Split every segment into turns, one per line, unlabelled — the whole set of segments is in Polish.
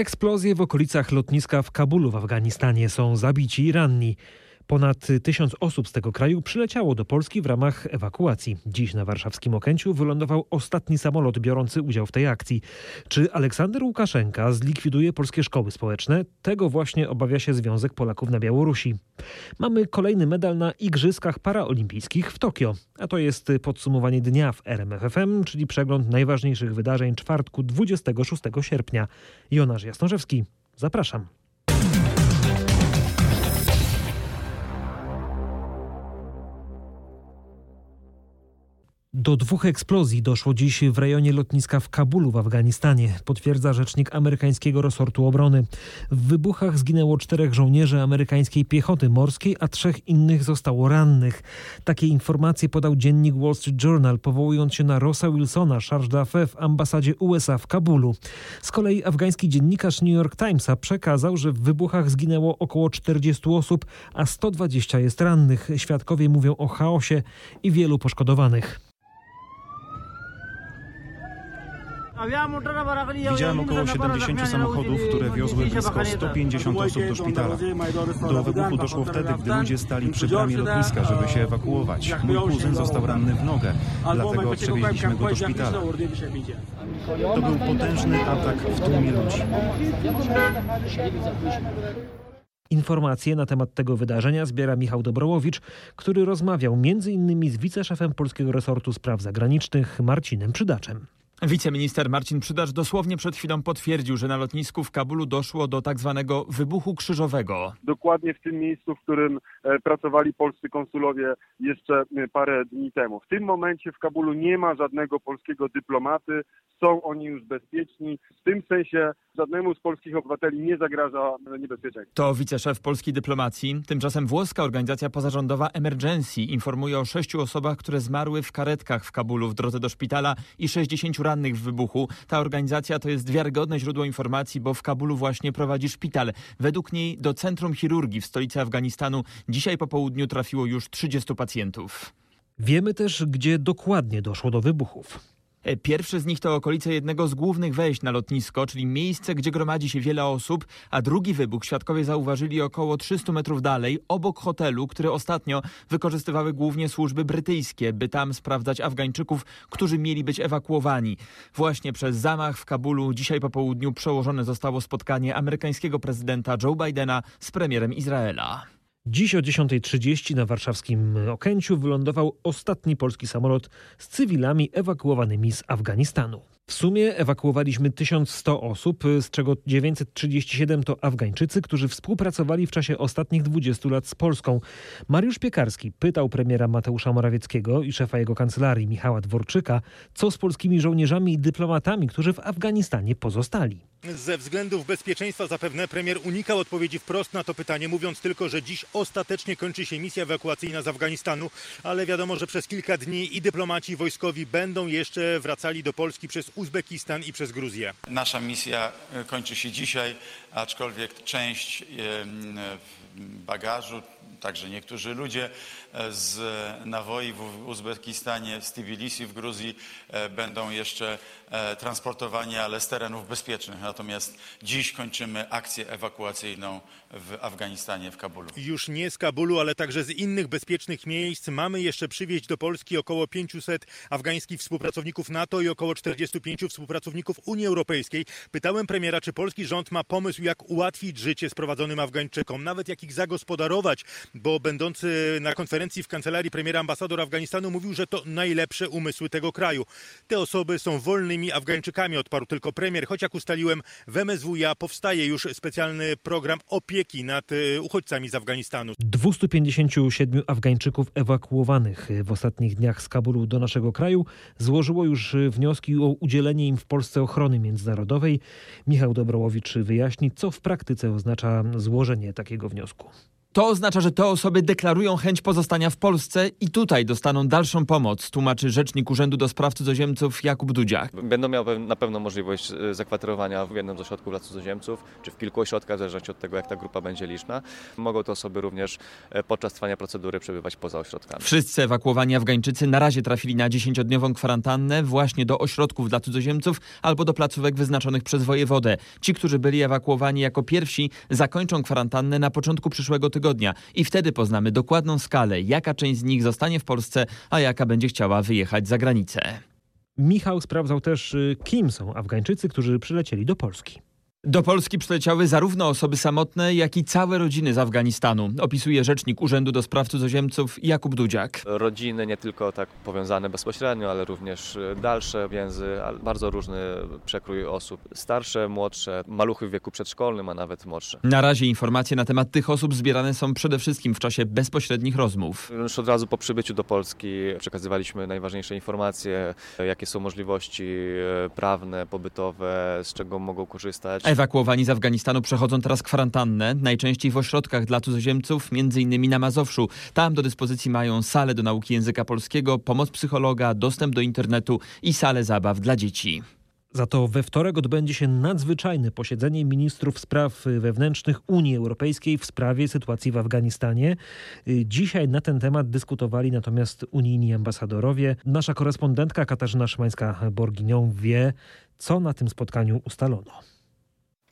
Eksplozje w okolicach lotniska w Kabulu w Afganistanie są zabici i ranni. Ponad tysiąc osób z tego kraju przyleciało do Polski w ramach ewakuacji. Dziś na warszawskim Okęciu wylądował ostatni samolot biorący udział w tej akcji. Czy Aleksander Łukaszenka zlikwiduje polskie szkoły społeczne? Tego właśnie obawia się Związek Polaków na Białorusi. Mamy kolejny medal na Igrzyskach Paraolimpijskich w Tokio. A to jest podsumowanie dnia w RMFFM, czyli przegląd najważniejszych wydarzeń czwartku 26 sierpnia. Jonasz Jasnorzewski, zapraszam. Do dwóch eksplozji doszło dziś w rejonie lotniska w Kabulu w Afganistanie, potwierdza rzecznik amerykańskiego resortu obrony. W wybuchach zginęło czterech żołnierzy amerykańskiej piechoty morskiej, a trzech innych zostało rannych. Takie informacje podał dziennik Wall Street Journal, powołując się na Rossa Wilsona, charge d'affaires w ambasadzie USA w Kabulu. Z kolei afgański dziennikarz New York Timesa przekazał, że w wybuchach zginęło około 40 osób, a 120 jest rannych. Świadkowie mówią o chaosie i wielu poszkodowanych.
Widziałem około 70 samochodów, które wiozły blisko 150 osób do szpitala. Do wybuchu doszło wtedy, gdy ludzie stali przy bramie lotniska, żeby się ewakuować. Mój kuzyn został ranny w nogę, dlatego przewieźliśmy go do szpitala. To był potężny atak w tłumie ludzi.
Informacje na temat tego wydarzenia zbiera Michał Dobrołowicz, który rozmawiał m.in. z wiceszefem Polskiego Resortu Spraw Zagranicznych Marcinem Przydaczem.
Wiceminister Marcin Przydacz dosłownie przed chwilą potwierdził, że na lotnisku w Kabulu doszło do tak zwanego wybuchu krzyżowego.
Dokładnie w tym miejscu, w którym e, pracowali polscy konsulowie jeszcze e, parę dni temu. W tym momencie w Kabulu nie ma żadnego polskiego dyplomaty, są oni już bezpieczni. W tym sensie żadnemu z polskich obywateli nie zagraża niebezpieczeństwo.
To wiceszef polskiej dyplomacji. Tymczasem włoska organizacja pozarządowa Emergency informuje o sześciu osobach, które zmarły w karetkach w Kabulu w drodze do szpitala i 60 rannych w wybuchu. Ta organizacja to jest wiarygodne źródło informacji, bo w Kabulu właśnie prowadzi szpital. Według niej do Centrum Chirurgii w stolicy Afganistanu dzisiaj po południu trafiło już 30 pacjentów.
Wiemy też, gdzie dokładnie doszło do wybuchów.
E, pierwszy z nich to okolice jednego z głównych wejść na lotnisko, czyli miejsce, gdzie gromadzi się wiele osób, a drugi wybuch świadkowie zauważyli około 300 metrów dalej, obok hotelu, który ostatnio wykorzystywały głównie służby brytyjskie, by tam sprawdzać Afgańczyków, którzy mieli być ewakuowani. Właśnie przez zamach w Kabulu dzisiaj po południu przełożone zostało spotkanie amerykańskiego prezydenta Joe Bidena z premierem Izraela.
Dziś o 10.30 na warszawskim Okęciu wylądował ostatni polski samolot z cywilami ewakuowanymi z Afganistanu. W sumie ewakuowaliśmy 1100 osób, z czego 937 to Afgańczycy, którzy współpracowali w czasie ostatnich 20 lat z Polską. Mariusz Piekarski pytał premiera Mateusza Morawieckiego i szefa jego kancelarii Michała Dworczyka, co z polskimi żołnierzami i dyplomatami, którzy w Afganistanie pozostali.
Ze względów bezpieczeństwa zapewne premier unikał odpowiedzi wprost na to pytanie, mówiąc tylko, że dziś ostatecznie kończy się misja ewakuacyjna z Afganistanu, ale wiadomo, że przez kilka dni i dyplomaci wojskowi będą jeszcze wracali do Polski przez Uzbekistan i przez Gruzję.
Nasza misja e, kończy się dzisiaj, aczkolwiek część bagażu, także niektórzy ludzie e, z nawoi w Uzbekistanie, z Tbilisi w Gruzji e, będą jeszcze transportowani, ale z terenów bezpiecznych. Natomiast dziś kończymy akcję ewakuacyjną w Afganistanie, w Kabulu.
Już nie z Kabulu, ale także z innych bezpiecznych miejsc. Mamy jeszcze przywieźć do Polski około 500 afgańskich współpracowników NATO i około 45 współpracowników Unii Europejskiej. Pytałem premiera, czy polski rząd ma pomysł, jak ułatwić życie sprowadzonym Afgańczykom, nawet jak ich zagospodarować, bo będący na konferencji w kancelarii premiera ambasador Afganistanu mówił, że to najlepsze umysły tego kraju. Te osoby są wolnymi Afgańczykami, odparł tylko premier, choć jak ustaliłem, w MSWiA powstaje już specjalny program opieki nad e, uchodźcami z Afganistanu.
257 Afgańczyków ewakuowanych w ostatnich dniach z Kabulu do naszego kraju złożyło już wnioski o udzielenie im w Polsce ochrony międzynarodowej. Michał Dobrołowicz wyjaśni, co w praktyce oznacza złożenie takiego wniosku.
To oznacza, że te osoby deklarują chęć pozostania w Polsce i tutaj dostaną dalszą pomoc, tłumaczy rzecznik Urzędu do Spraw Cudzoziemców Jakub Dudziak.
Będą miały na pewno możliwość e, zakwaterowania w jednym z ośrodków dla cudzoziemców, czy w kilku ośrodkach, w zależności od tego, jak ta grupa będzie liczna. Mogą te osoby również e, podczas trwania procedury przebywać poza ośrodkami.
Wszyscy ewakuowani Afgańczycy na razie trafili na 10-dniową kwarantannę właśnie do ośrodków dla cudzoziemców albo do placówek wyznaczonych przez wojewodę. Ci, którzy byli ewakuowani jako pierwsi, zakończą kwarantannę na początku przyszłego tygodnia i wtedy poznamy dokładną skalę, jaka część z nich zostanie w Polsce, a jaka będzie chciała wyjechać za granicę.
Michał sprawdzał też, y, kim są Afgańczycy, którzy przylecieli do Polski.
Do Polski przyleciały zarówno osoby samotne, jak i całe rodziny z Afganistanu, opisuje rzecznik Urzędu do Spraw Cudzoziemców Jakub Dudziak.
Rodziny nie tylko tak powiązane bezpośrednio, ale również e, dalsze więzy, bardzo różny przekrój osób. Starsze, młodsze, maluchy w wieku przedszkolnym, a nawet młodsze.
Na razie informacje na temat tych osób zbierane są przede wszystkim w czasie bezpośrednich rozmów.
Już od razu po przybyciu do Polski przekazywaliśmy najważniejsze informacje, jakie są możliwości e, prawne, pobytowe, z czego mogą korzystać.
Ewakuowani z Afganistanu przechodzą teraz kwarantannę, najczęściej w ośrodkach dla cudzoziemców, m.in. na Mazowszu. Tam do dyspozycji mają salę do nauki języka polskiego, pomoc psychologa, dostęp do internetu i salę zabaw dla dzieci.
Za to we wtorek odbędzie się nadzwyczajne posiedzenie ministrów spraw wewnętrznych Unii Europejskiej w sprawie sytuacji w Afganistanie. Dzisiaj na ten temat dyskutowali natomiast unijni ambasadorowie. Nasza korespondentka Katarzyna Szymańska-Borginią wie, co na tym spotkaniu ustalono.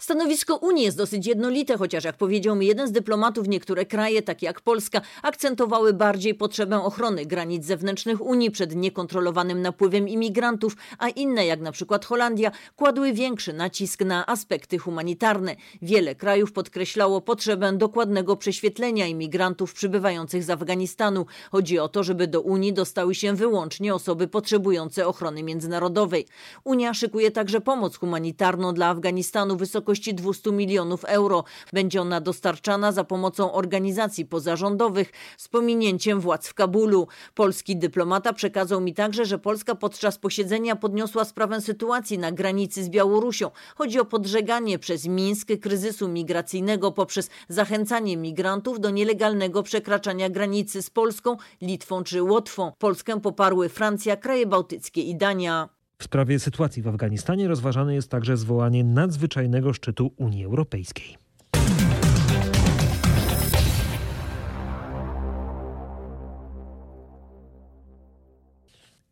Stanowisko Unii jest dosyć jednolite, chociaż jak powiedział mi jeden z dyplomatów, niektóre kraje, takie jak Polska, akcentowały bardziej potrzebę ochrony granic zewnętrznych Unii przed niekontrolowanym napływem imigrantów, a inne, jak na przykład Holandia, kładły większy nacisk na aspekty humanitarne. Wiele krajów podkreślało potrzebę dokładnego prześwietlenia imigrantów przybywających z Afganistanu. Chodzi o to, żeby do Unii dostały się wyłącznie osoby potrzebujące ochrony międzynarodowej. Unia szykuje także pomoc humanitarną dla Afganistanu wysokości wysokości 200 milionów euro. Będzie ona dostarczana za pomocą organizacji pozarządowych z pominięciem władz w Kabulu. Polski dyplomata przekazał mi także, że Polska podczas posiedzenia podniosła sprawę sytuacji na granicy z Białorusią. Chodzi o podżeganie przez Mińsk kryzysu migracyjnego poprzez zachęcanie migrantów do nielegalnego przekraczania granicy z Polską, Litwą czy Łotwą. Polskę poparły Francja, kraje bałtyckie i Dania.
W sprawie sytuacji w Afganistanie rozważane jest także zwołanie nadzwyczajnego szczytu Unii Europejskiej.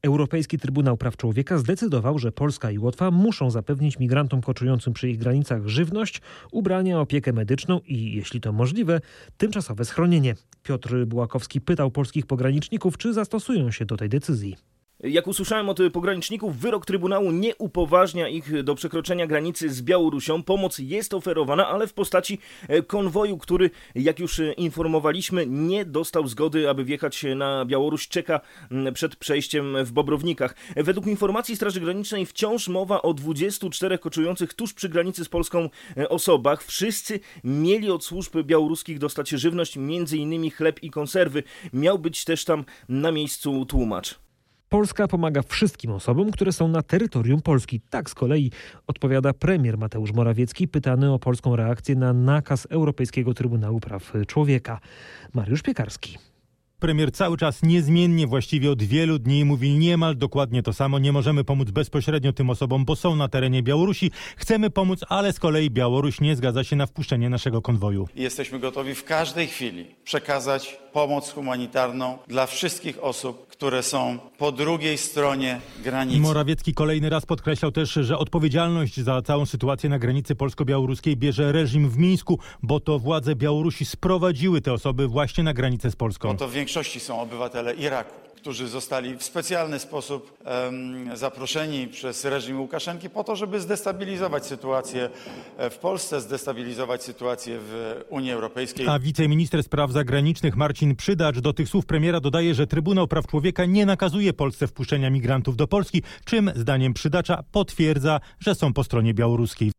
Europejski Trybunał Praw Człowieka zdecydował, że Polska i Łotwa muszą zapewnić migrantom koczującym przy ich granicach żywność, ubrania, opiekę medyczną i, jeśli to możliwe, tymczasowe schronienie. Piotr Bułakowski pytał polskich pograniczników, czy zastosują się do tej decyzji.
Jak usłyszałem od pograniczników, wyrok Trybunału nie upoważnia ich do przekroczenia granicy z Białorusią. Pomoc jest oferowana, ale w postaci e, konwoju, który, jak już e, informowaliśmy, nie dostał zgody, aby wjechać na Białoruś. Czeka przed przejściem w Bobrownikach. Według informacji Straży Granicznej wciąż mowa o 24 koczujących tuż przy granicy z Polską e, osobach. Wszyscy mieli od służb białoruskich dostać żywność, m.in. chleb i konserwy. Miał być też tam na miejscu tłumacz.
Polska pomaga wszystkim osobom, które są na terytorium Polski. Tak z kolei odpowiada premier Mateusz Morawiecki, pytany o polską reakcję na nakaz Europejskiego Trybunału Praw Człowieka. Mariusz Piekarski.
Premier cały czas niezmiennie, właściwie od wielu dni mówi niemal dokładnie to samo. Nie możemy pomóc bezpośrednio tym osobom, bo są na terenie Białorusi. Chcemy pomóc, ale z kolei Białoruś nie zgadza się na wpuszczenie naszego konwoju.
Jesteśmy gotowi w każdej chwili przekazać pomoc humanitarną dla wszystkich osób, które są po drugiej stronie granicy.
Morawiecki kolejny raz podkreślał też, że odpowiedzialność za całą sytuację na granicy polsko-białoruskiej bierze reżim w Mińsku, bo to władze Białorusi sprowadziły te osoby właśnie na granicę z Polską.
Większości są obywatele Iraku którzy zostali w specjalny sposób um, zaproszeni przez reżim Łukaszenki po to, żeby zdestabilizować sytuację e, w Polsce, zdestabilizować sytuację w Unii Europejskiej.
A wiceminister spraw zagranicznych Marcin Przydacz do tych słów premiera dodaje, że Trybunał Praw Człowieka nie nakazuje Polsce wpuszczenia migrantów do Polski, czym zdaniem Przydacza potwierdza, że są po stronie białoruskiej.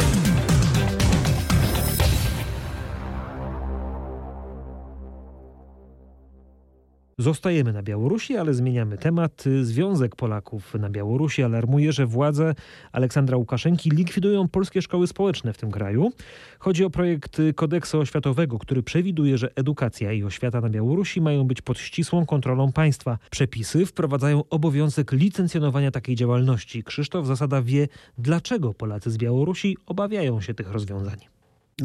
Zostajemy na Białorusi, ale zmieniamy temat. Związek Polaków na Białorusi alarmuje, że władze Aleksandra Łukaszenki likwidują polskie szkoły społeczne w tym kraju. Chodzi o projekt kodeksu oświatowego, który przewiduje, że edukacja i oświata na Białorusi mają być pod ścisłą kontrolą państwa. Przepisy wprowadzają obowiązek licencjonowania takiej działalności. Krzysztof Zasada wie, dlaczego Polacy z Białorusi obawiają się tych rozwiązań.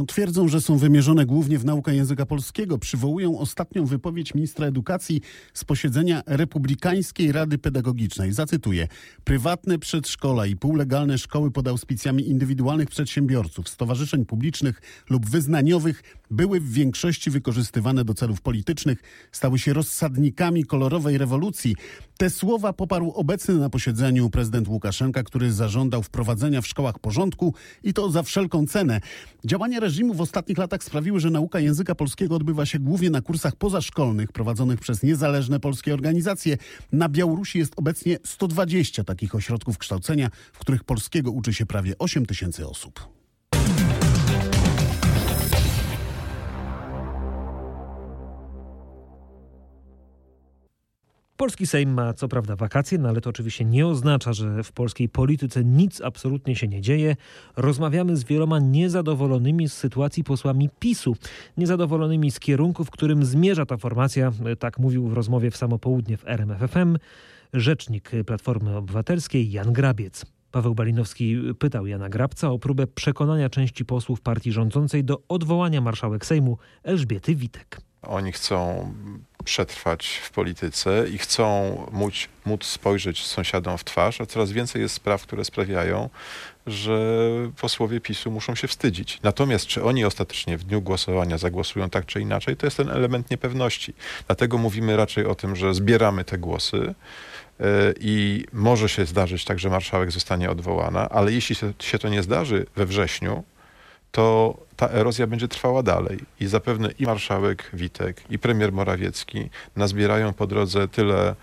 Twierdzą, że są wymierzone głównie w naukę języka polskiego. Przywołują ostatnią wypowiedź ministra edukacji z posiedzenia Republikańskiej Rady Pedagogicznej. Zacytuję. Prywatne przedszkola i półlegalne szkoły pod auspicjami indywidualnych przedsiębiorców, stowarzyszeń publicznych lub wyznaniowych były w większości wykorzystywane do celów politycznych, stały się rozsadnikami kolorowej rewolucji. Te słowa poparł obecny na posiedzeniu prezydent Łukaszenka, który zażądał wprowadzenia w szkołach porządku i to za wszelką cenę. Działania reżimu w ostatnich latach sprawiły, że nauka języka polskiego odbywa się głównie na kursach pozaszkolnych prowadzonych przez niezależne polskie organizacje. Na Białorusi jest obecnie 120 takich ośrodków kształcenia, w których polskiego uczy się prawie 8 tysięcy osób.
Polski Sejm ma co prawda wakacje, no ale to oczywiście nie oznacza, że w polskiej polityce nic absolutnie się nie dzieje. Rozmawiamy z wieloma niezadowolonymi z sytuacji posłami PiSu. Niezadowolonymi z kierunku, w którym zmierza ta formacja, tak mówił w rozmowie w samopołudnie w RMFFM rzecznik Platformy Obywatelskiej Jan Grabiec. Paweł Balinowski pytał Jana Grabca o próbę przekonania części posłów partii rządzącej do odwołania marszałek Sejmu Elżbiety Witek.
Oni chcą przetrwać w polityce i chcą móc, móc spojrzeć sąsiadom w twarz, a coraz więcej jest spraw, które sprawiają, że posłowie PiSu muszą się wstydzić. Natomiast czy oni ostatecznie w dniu głosowania zagłosują tak czy inaczej, to jest ten element niepewności. Dlatego mówimy raczej o tym, że zbieramy te głosy e, i może się zdarzyć tak, że marszałek zostanie odwołana, ale jeśli się to nie zdarzy we wrześniu, to ta erozja będzie trwała dalej i zapewne i marszałek Witek, i premier Morawiecki nazbierają po drodze tyle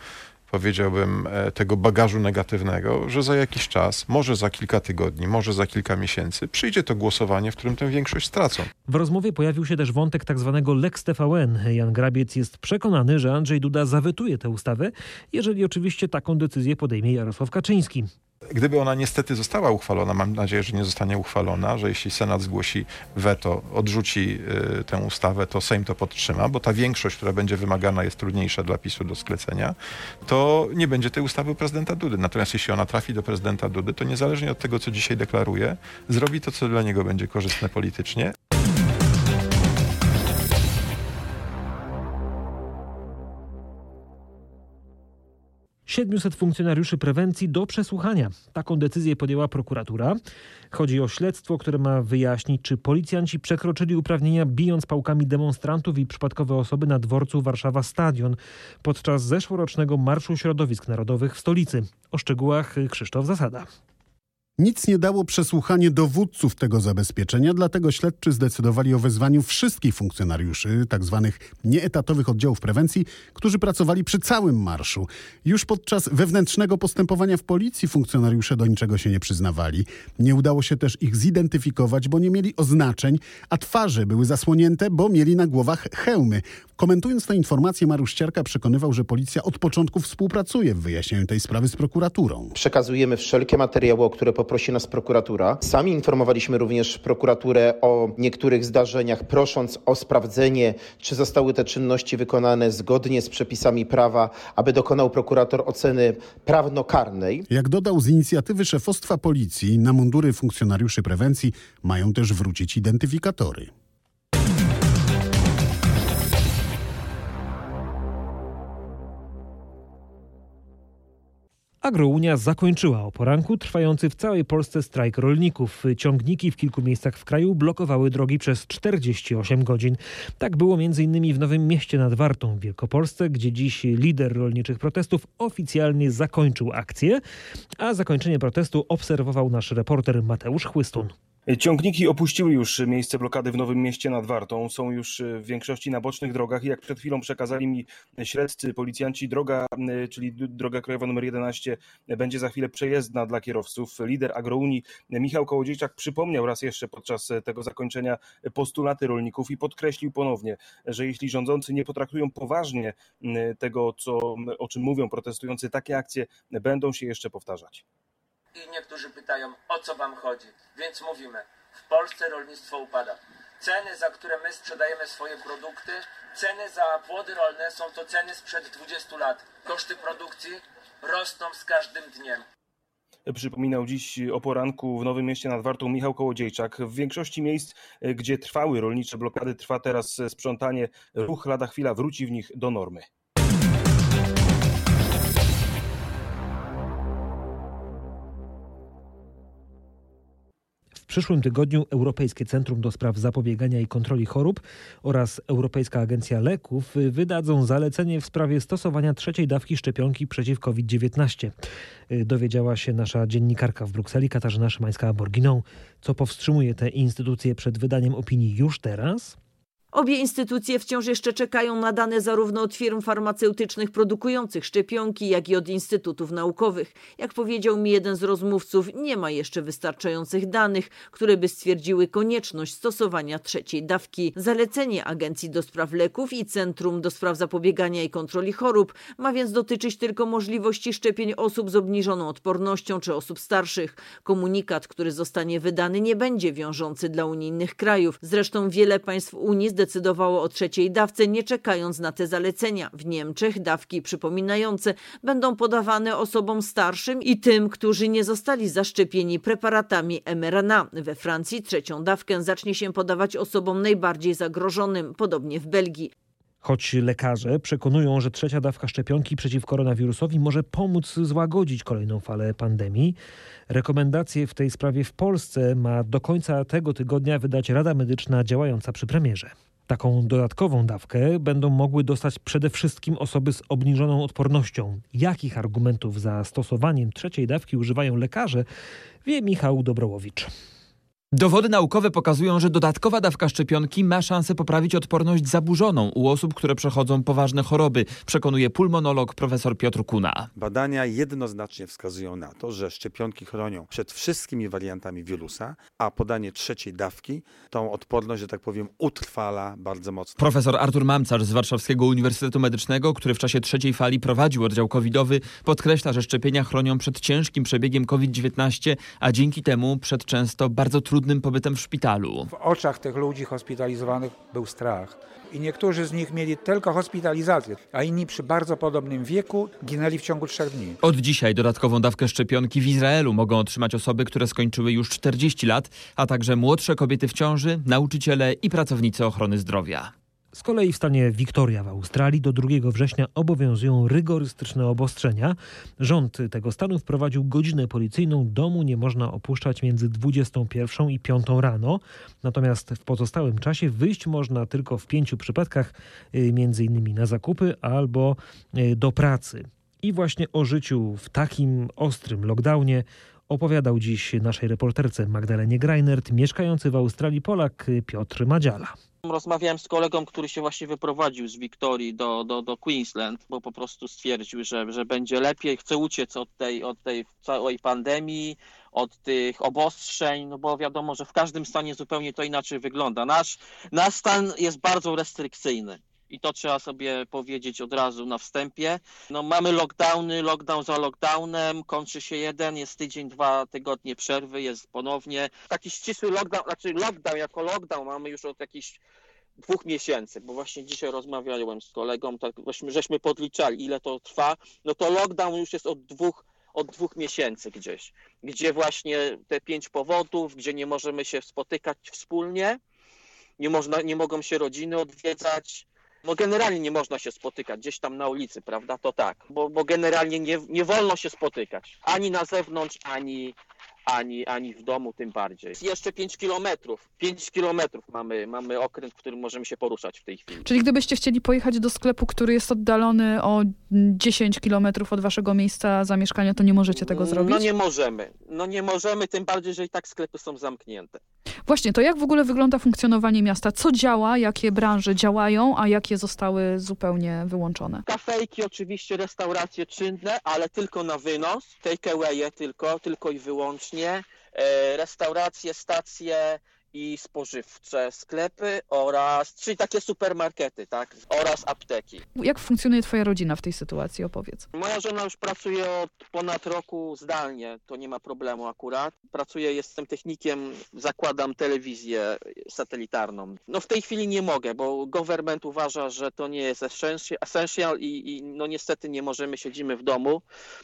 powiedziałbym, e, tego bagażu negatywnego, że za jakiś czas, może za kilka tygodni, może za kilka miesięcy, przyjdzie to głosowanie, w którym tę większość stracą.
W rozmowie pojawił się też wątek tzw. Tak Lex TVN. Jan Grabiec jest przekonany, że Andrzej Duda zawetuje tę ustawę, jeżeli oczywiście taką decyzję podejmie Jarosław Kaczyński.
Gdyby ona niestety została uchwalona, mam nadzieję, że nie zostanie uchwalona, że jeśli Senat zgłosi weto, odrzuci y, tę ustawę, to Sejm to podtrzyma, bo ta większość, która będzie wymagana, jest trudniejsza dla PiSu do sklecenia, to nie będzie tej ustawy prezydenta Dudy. Natomiast jeśli ona trafi do prezydenta Dudy, to niezależnie od tego, co dzisiaj deklaruje, zrobi to, co dla niego będzie korzystne politycznie.
700 funkcjonariuszy prewencji do przesłuchania. Taką decyzję podjęła prokuratura. Chodzi o śledztwo, które ma wyjaśnić, czy policjanci przekroczyli uprawnienia bijąc pałkami demonstrantów i przypadkowe osoby na dworcu Warszawa Stadion podczas zeszłorocznego Marszu Środowisk Narodowych w stolicy. O szczegółach Krzysztof Zasada.
Nic nie dało przesłuchanie dowódców tego zabezpieczenia, dlatego śledczy zdecydowali o wezwaniu wszystkich funkcjonariuszy tzw. Tak nieetatowych oddziałów prewencji, którzy pracowali przy całym marszu. Już podczas wewnętrznego postępowania w policji funkcjonariusze do niczego się nie przyznawali. Nie udało się też ich zidentyfikować, bo nie mieli oznaczeń, a twarze były zasłonięte, bo mieli na głowach hełmy. Komentując tę informację, Mariusz Ciarka przekonywał, że policja od początku współpracuje w wyjaśnianiu tej sprawy z prokuraturą.
Przekazujemy wszelkie materiały, o które poprosi nas prokuratura. Sami informowaliśmy również prokuraturę o niektórych zdarzeniach, prosząc o sprawdzenie, czy zostały te czynności wykonane zgodnie z przepisami prawa, aby dokonał prokurator oceny prawnokarnej.
Jak dodał, z inicjatywy szefostwa policji na mundury funkcjonariuszy prewencji mają też wrócić identyfikatory.
Agrounia zakończyła o poranku trwający w całej Polsce strajk rolników. Ciągniki w kilku miejscach w kraju blokowały drogi przez 48 godzin. Tak było m.in. w Nowym Mieście nad Wartą w Wielkopolsce, gdzie dziś lider rolniczych protestów oficjalnie zakończył akcję, a zakończenie protestu obserwował nasz reporter Mateusz Chłystun.
Ciągniki opuściły już miejsce blokady w Nowym Mieście nad Wartą. Są już w większości na bocznych drogach i jak przed chwilą przekazali mi śledcy, policjanci, droga, czyli droga krajowa nr 11 będzie za chwilę przejezdna dla kierowców. Lider Agrounii Michał Kołodziejczak przypomniał raz jeszcze podczas tego zakończenia postulaty rolników i podkreślił ponownie, że jeśli rządzący nie potraktują poważnie tego, co, o czym mówią protestujący, takie akcje będą się jeszcze powtarzać.
I niektórzy pytają, o co wam chodzi? Więc mówimy, w Polsce rolnictwo upada. Ceny, za które my sprzedajemy swoje produkty, ceny za płody rolne są to ceny sprzed 20 lat. Koszty produkcji rosną z każdym dniem.
Przypominał dziś o poranku w Nowym Mieście nad Wartą Michał Kołodziejczak. W większości miejsc, gdzie trwały rolnicze blokady, trwa teraz sprzątanie. Ruch lada chwila wróci w nich do normy.
Przyszłym tygodniu Europejskie Centrum do Spraw Zapobiegania i Kontroli Chorób oraz Europejska Agencja Leków wydadzą zalecenie w sprawie stosowania trzeciej dawki szczepionki przeciw COVID-19. Dowiedziała się nasza dziennikarka w Brukseli Katarzyna Szymańska-Borginą. Co powstrzymuje te instytucje przed wydaniem opinii już teraz?
Obie instytucje wciąż jeszcze czekają na dane zarówno od firm farmaceutycznych produkujących szczepionki, jak i od instytutów naukowych. Jak powiedział mi jeden z rozmówców, nie ma jeszcze wystarczających danych, które by stwierdziły konieczność stosowania trzeciej dawki. Zalecenie Agencji do Spraw Leków i Centrum do Spraw Zapobiegania i Kontroli Chorób ma więc dotyczyć tylko możliwości szczepień osób z obniżoną odpornością czy osób starszych. Komunikat, który zostanie wydany, nie będzie wiążący dla unijnych krajów. Zresztą wiele państw Unii zdecydowało o trzeciej dawce, nie czekając na te zalecenia. W Niemczech dawki przypominające będą podawane osobom starszym i tym, którzy nie zostali zaszczepieni preparatami mRNA. We Francji trzecią dawkę zacznie się podawać osobom najbardziej zagrożonym, podobnie w Belgii.
Choć lekarze przekonują, że trzecia dawka szczepionki przeciw koronawirusowi może pomóc złagodzić kolejną falę pandemii, rekomendacje w tej sprawie w Polsce ma do końca tego tygodnia wydać Rada Medyczna działająca przy premierze. Taką dodatkową dawkę będą mogły dostać przede wszystkim osoby z obniżoną odpornością. Jakich argumentów za stosowaniem trzeciej dawki używają lekarze, wie Michał Dobrołowicz.
Dowody naukowe pokazują, że dodatkowa dawka szczepionki ma szansę poprawić odporność zaburzoną u osób, które przechodzą poważne choroby, przekonuje pulmonolog profesor Piotr Kuna.
Badania jednoznacznie wskazują na to, że szczepionki chronią przed wszystkimi wariantami wirusa, a podanie trzeciej dawki tą odporność, że tak powiem, utrwala bardzo mocno.
Profesor Artur Mamcarz z Warszawskiego Uniwersytetu Medycznego, który w czasie trzeciej fali prowadził oddział covidowy, podkreśla, że szczepienia chronią przed ciężkim przebiegiem COVID-19, a dzięki temu przed często bardzo trudnym trudnym pobytem w szpitalu.
W oczach tych ludzi hospitalizowanych był strach. I niektórzy z nich mieli tylko hospitalizację, a inni przy bardzo podobnym wieku ginęli w ciągu trzech dni.
Od dzisiaj dodatkową dawkę szczepionki w Izraelu mogą otrzymać osoby, które skończyły już 40 lat, a także młodsze kobiety w ciąży, nauczyciele i pracownicy ochrony zdrowia.
Z kolei w stanie Victoria w Australii do 2 września obowiązują rygorystyczne obostrzenia. Rząd tego stanu wprowadził godzinę policyjną. Domu nie można opuszczać między 21 i 5 rano. Natomiast w pozostałym czasie wyjść można tylko w pięciu przypadkach, y, innymi na zakupy albo y, do pracy. I właśnie o życiu w takim ostrym lockdownie opowiadał dziś naszej reporterce Magdalenie Greinert, mieszkający w Australii Polak Piotr Madziala.
Rozmawiałem z kolegą, który się właśnie wyprowadził z Wiktorii do, do, do Queensland, bo po prostu stwierdził, że, że będzie lepiej, chce uciec od tej, od tej całej pandemii, od tych obostrzeń, no bo wiadomo, że w każdym stanie zupełnie to inaczej wygląda. Nasz, nasz stan jest bardzo restrykcyjny i to trzeba sobie powiedzieć od razu na wstępie. No, mamy lockdowny, lockdown za lockdownem, kończy się jeden, jest tydzień, dwa tygodnie przerwy, jest ponownie. Taki ścisły lockdown, znaczy lockdown jako lockdown mamy już od jakichś dwóch miesięcy, bo właśnie dzisiaj rozmawiałem z kolegą, tak właśnie żeśmy podliczali, ile to trwa, no to lockdown już jest od dwóch od dwóch miesięcy gdzieś, gdzie właśnie te pięć powodów, gdzie nie możemy się spotykać wspólnie, nie, można, nie mogą się rodziny odwiedzać, no generalnie nie można się spotykać gdzieś tam na ulicy, prawda? To tak, bo, bo generalnie nie, nie wolno się spotykać ani na zewnątrz, ani, ani, ani w domu tym bardziej. Jeszcze 5 kilometrów. 5 kilometrów mamy, mamy okręt, w którym możemy się poruszać w tej chwili.
Czyli gdybyście chcieli pojechać do sklepu, który jest oddalony o 10 kilometrów od waszego miejsca zamieszkania, to nie możecie tego zrobić?
No nie możemy. No nie możemy, tym bardziej, że i tak sklepy są zamknięte.
Właśnie, to jak w ogóle wygląda funkcjonowanie miasta? Co działa, jakie branże działają, a jakie zostały zupełnie wyłączone?
Kafejki oczywiście, restauracje czynne, ale tylko na wynos. Takeawaye tylko, tylko i wyłącznie. E, restauracje, stacje i spożywcze sklepy oraz, czyli takie supermarkety, tak, oraz apteki.
Jak funkcjonuje twoja rodzina w tej sytuacji? Opowiedz.
Moja żona już pracuje od ponad roku zdalnie, to nie ma problemu akurat. Pracuję, jestem technikiem, zakładam telewizję satelitarną. No w tej chwili nie mogę, bo government uważa, że to nie jest essential i, i no niestety nie możemy, siedzimy w domu.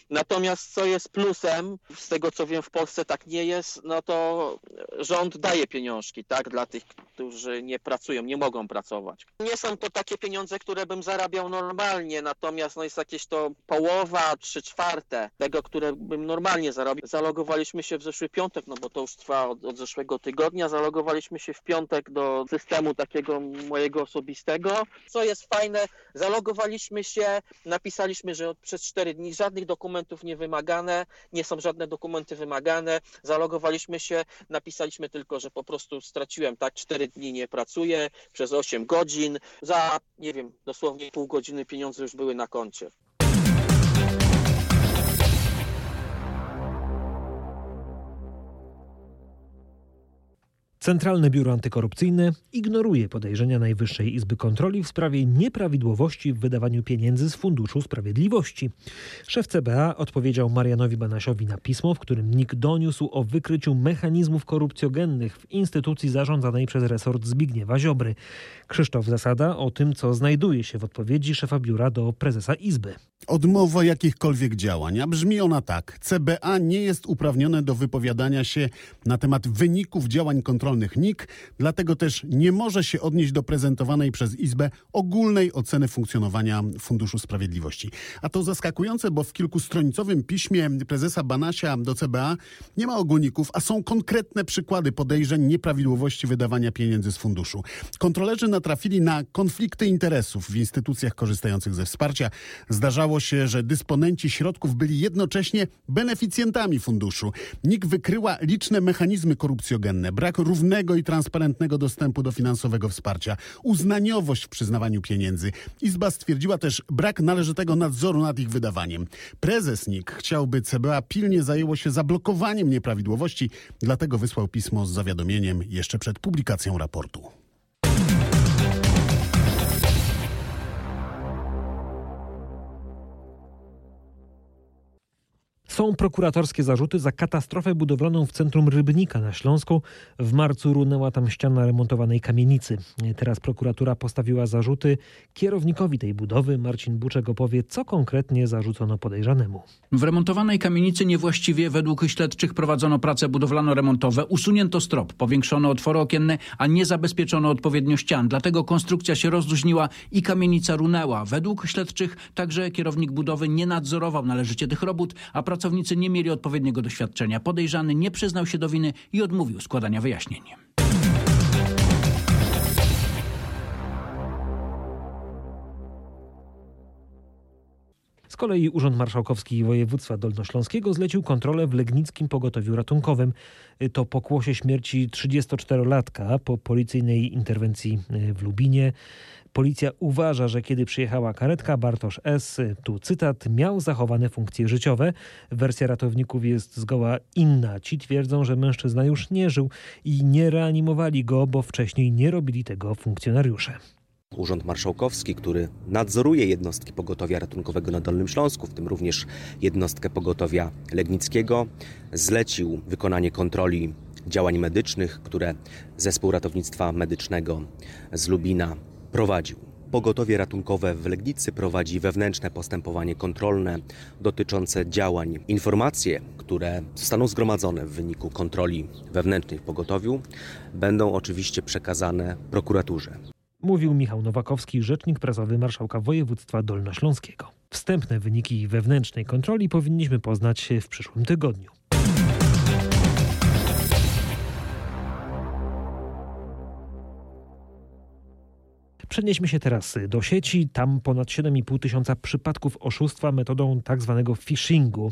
Natomiast co jest plusem, z tego co wiem w Polsce tak nie jest, no to rząd daje pieniądze tak, dla tych, którzy nie pracują, nie mogą pracować. Nie są to takie pieniądze, które bym zarabiał normalnie, natomiast no jest jakieś to połowa, trzy czwarte tego, które bym normalnie zarobił. Zalogowaliśmy się w zeszły piątek, no bo to już trwa od, od zeszłego tygodnia, zalogowaliśmy się w piątek do systemu takiego mojego osobistego. Co jest fajne, zalogowaliśmy się, napisaliśmy, że przez cztery dni żadnych dokumentów nie wymagane, nie są żadne dokumenty wymagane, zalogowaliśmy się, napisaliśmy tylko, że po prostu prostu straciłem, tak, 4 dni nie pracuję, przez 8 godzin, za, nie wiem, dosłownie pół godziny pieniądze już były na koncie.
Centralne Biuro Antykorupcyjne ignoruje podejrzenia Najwyższej Izby Kontroli w sprawie nieprawidłowości w wydawaniu pieniędzy z Funduszu Sprawiedliwości. Szef CBA odpowiedział Marianowi Banasiowi na pismo, w którym NIK doniósł o wykryciu mechanizmów korupcjogennych w instytucji zarządzanej przez resort Zbigniewa Ziobry. Krzysztof Zasada o tym, co znajduje się w odpowiedzi szefa biura do prezesa Izby.
Odmowa jakichkolwiek działań, a brzmi ona tak. CBA nie jest uprawnione do wypowiadania się na temat wyników działań kontrolnych NIK, dlatego też nie może się odnieść do prezentowanej przez Izbę ogólnej oceny funkcjonowania Funduszu Sprawiedliwości. A to zaskakujące, bo w kilkustronicowym piśmie prezesa Banasia do CBA nie ma ogólników, a są konkretne przykłady podejrzeń nieprawidłowości wydawania pieniędzy z funduszu. Kontrolerzy natrafili na konflikty interesów w instytucjach korzystających ze wsparcia. Zdarzało się, że dysponenci środków byli jednocześnie beneficjentami funduszu. NIK wykryła liczne mechanizmy korupcjogenne, brak równego i transparentnego dostępu do finansowego wsparcia, uznaniowość w przyznawaniu pieniędzy. Izba stwierdziła też brak należytego nadzoru nad ich wydawaniem. Prezes NIK chciałby CBA pilnie zajęło się zablokowaniem nieprawidłowości, dlatego wysłał pismo z zawiadomieniem jeszcze przed publikacją raportu.
Są prokuratorskie zarzuty za katastrofę budowlaną w centrum Rybnika na Śląsku. W marcu runęła tam ściana remontowanej kamienicy. Teraz prokuratura postawiła zarzuty kierownikowi tej budowy. Marcin Buczek opowie, co konkretnie zarzucono podejrzanemu.
W remontowanej kamienicy niewłaściwie według śledczych prowadzono prace budowlano-remontowe. Usunięto strop, powiększono otwory okienne, a nie zabezpieczono odpowiednio ścian. Dlatego konstrukcja się rozluźniła i kamienica runęła. Według śledczych także kierownik budowy nie nadzorował należycie tych robót, a pracownicy nie mieli odpowiedniego doświadczenia. Podejrzany nie przyznał się do winy i odmówił składania wyjaśnień.
Z kolei Urząd Marszałkowski Województwa Dolnośląskiego zlecił kontrolę w Legnickim Pogotowiu Ratunkowym. To pokłosie śmierci 34-latka po policyjnej interwencji w Lubinie. Policja uważa, że kiedy przyjechała karetka, Bartosz S., tu cytat, miał zachowane funkcje życiowe. Wersja ratowników jest zgoła inna. Ci twierdzą, że mężczyzna już nie żył i nie reanimowali go, bo wcześniej nie robili tego funkcjonariusze.
Urząd Marszałkowski, który nadzoruje jednostki pogotowia ratunkowego na Dolnym Śląsku, w tym również jednostkę pogotowia legnickiego, zlecił wykonanie kontroli działań medycznych, które zespół ratownictwa medycznego z Lubina prowadził. Pogotowie ratunkowe w Legnicy prowadzi wewnętrzne postępowanie kontrolne dotyczące działań. Informacje, które zostaną zgromadzone w wyniku kontroli wewnętrznej w pogotowiu, będą oczywiście przekazane prokuraturze.
Mówił Michał Nowakowski, rzecznik prasowy marszałka województwa dolnośląskiego. Wstępne wyniki wewnętrznej kontroli powinniśmy poznać w przyszłym tygodniu. Przenieśmy się teraz do sieci. Tam ponad 7,5 tysiąca przypadków oszustwa metodą tak zwanego phishingu,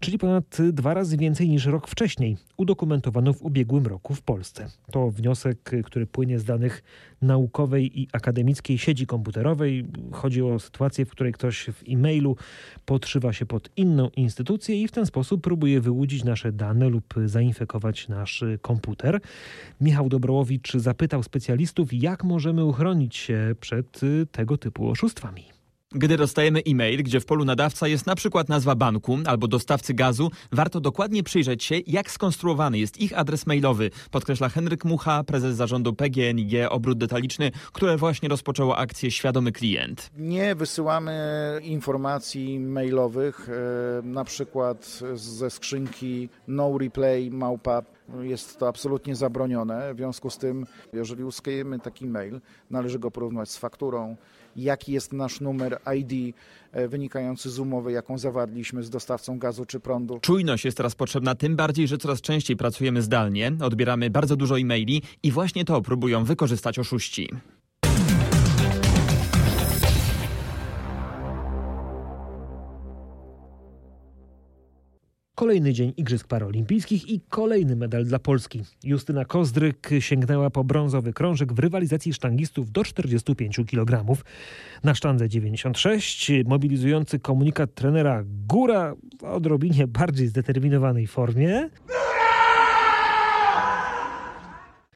czyli ponad dwa razy więcej niż rok wcześniej udokumentowano w ubiegłym roku w Polsce. To wniosek, który płynie z danych naukowej i akademickiej sieci komputerowej. Chodzi o sytuację, w której ktoś w e-mailu podszywa się pod inną instytucję i w ten sposób próbuje wyłudzić nasze dane lub zainfekować nasz komputer. Michał Dobrołowicz zapytał specjalistów, jak możemy uchronić się przed tego typu oszustwami.
Gdy dostajemy e-mail, gdzie w polu nadawca jest na przykład nazwa banku albo dostawcy gazu, warto dokładnie przyjrzeć się, jak skonstruowany jest ich adres mailowy, podkreśla Henryk Mucha, prezes zarządu PGNiG Obrót Detaliczny, które właśnie rozpoczęło akcję Świadomy Klient.
Nie wysyłamy informacji mailowych, e, na przykład ze skrzynki no replay małpa jest to absolutnie zabronione. W związku z tym, jeżeli uzyskujemy taki mail, należy go porównywać z fakturą, jaki jest nasz numer ID e, wynikający z umowy, jaką zawarliśmy z dostawcą gazu czy prądu.
Czujność jest teraz potrzebna, tym bardziej, że coraz częściej pracujemy zdalnie, odbieramy bardzo dużo e-maili i właśnie to próbują wykorzystać oszuści.
Kolejny dzień Igrzysk Paraolimpijskich i kolejny medal dla Polski. Justyna Kozdryk sięgnęła po brązowy krążek w rywalizacji sztangistów do 45 kg. Na sztandze 96 mobilizujący komunikat trenera Góra w odrobinie bardziej zdeterminowanej formie.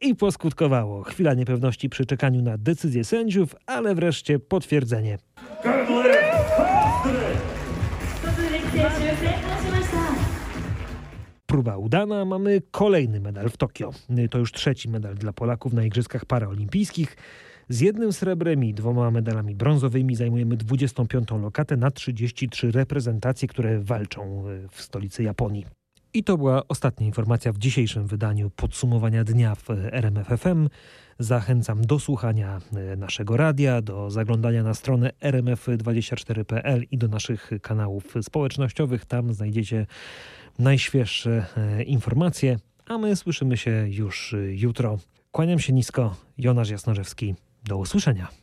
I poskutkowało. Chwila niepewności przy czekaniu na decyzję sędziów, ale wreszcie potwierdzenie. Próba udana, mamy kolejny medal w Tokio. To już trzeci medal dla Polaków na Igrzyskach Paraolimpijskich. Z jednym srebrem i dwoma medalami brązowymi zajmujemy 25. lokatę na 33 reprezentacje, które walczą w stolicy Japonii. I to była ostatnia informacja w dzisiejszym wydaniu podsumowania dnia w RMFFM. Zachęcam do słuchania naszego radia, do zaglądania na stronę rmf24.pl i do naszych kanałów społecznościowych. Tam znajdziecie najświeższe informacje, a my słyszymy się już jutro. Kłaniam się nisko, Jonasz Jasnorzewski. Do usłyszenia.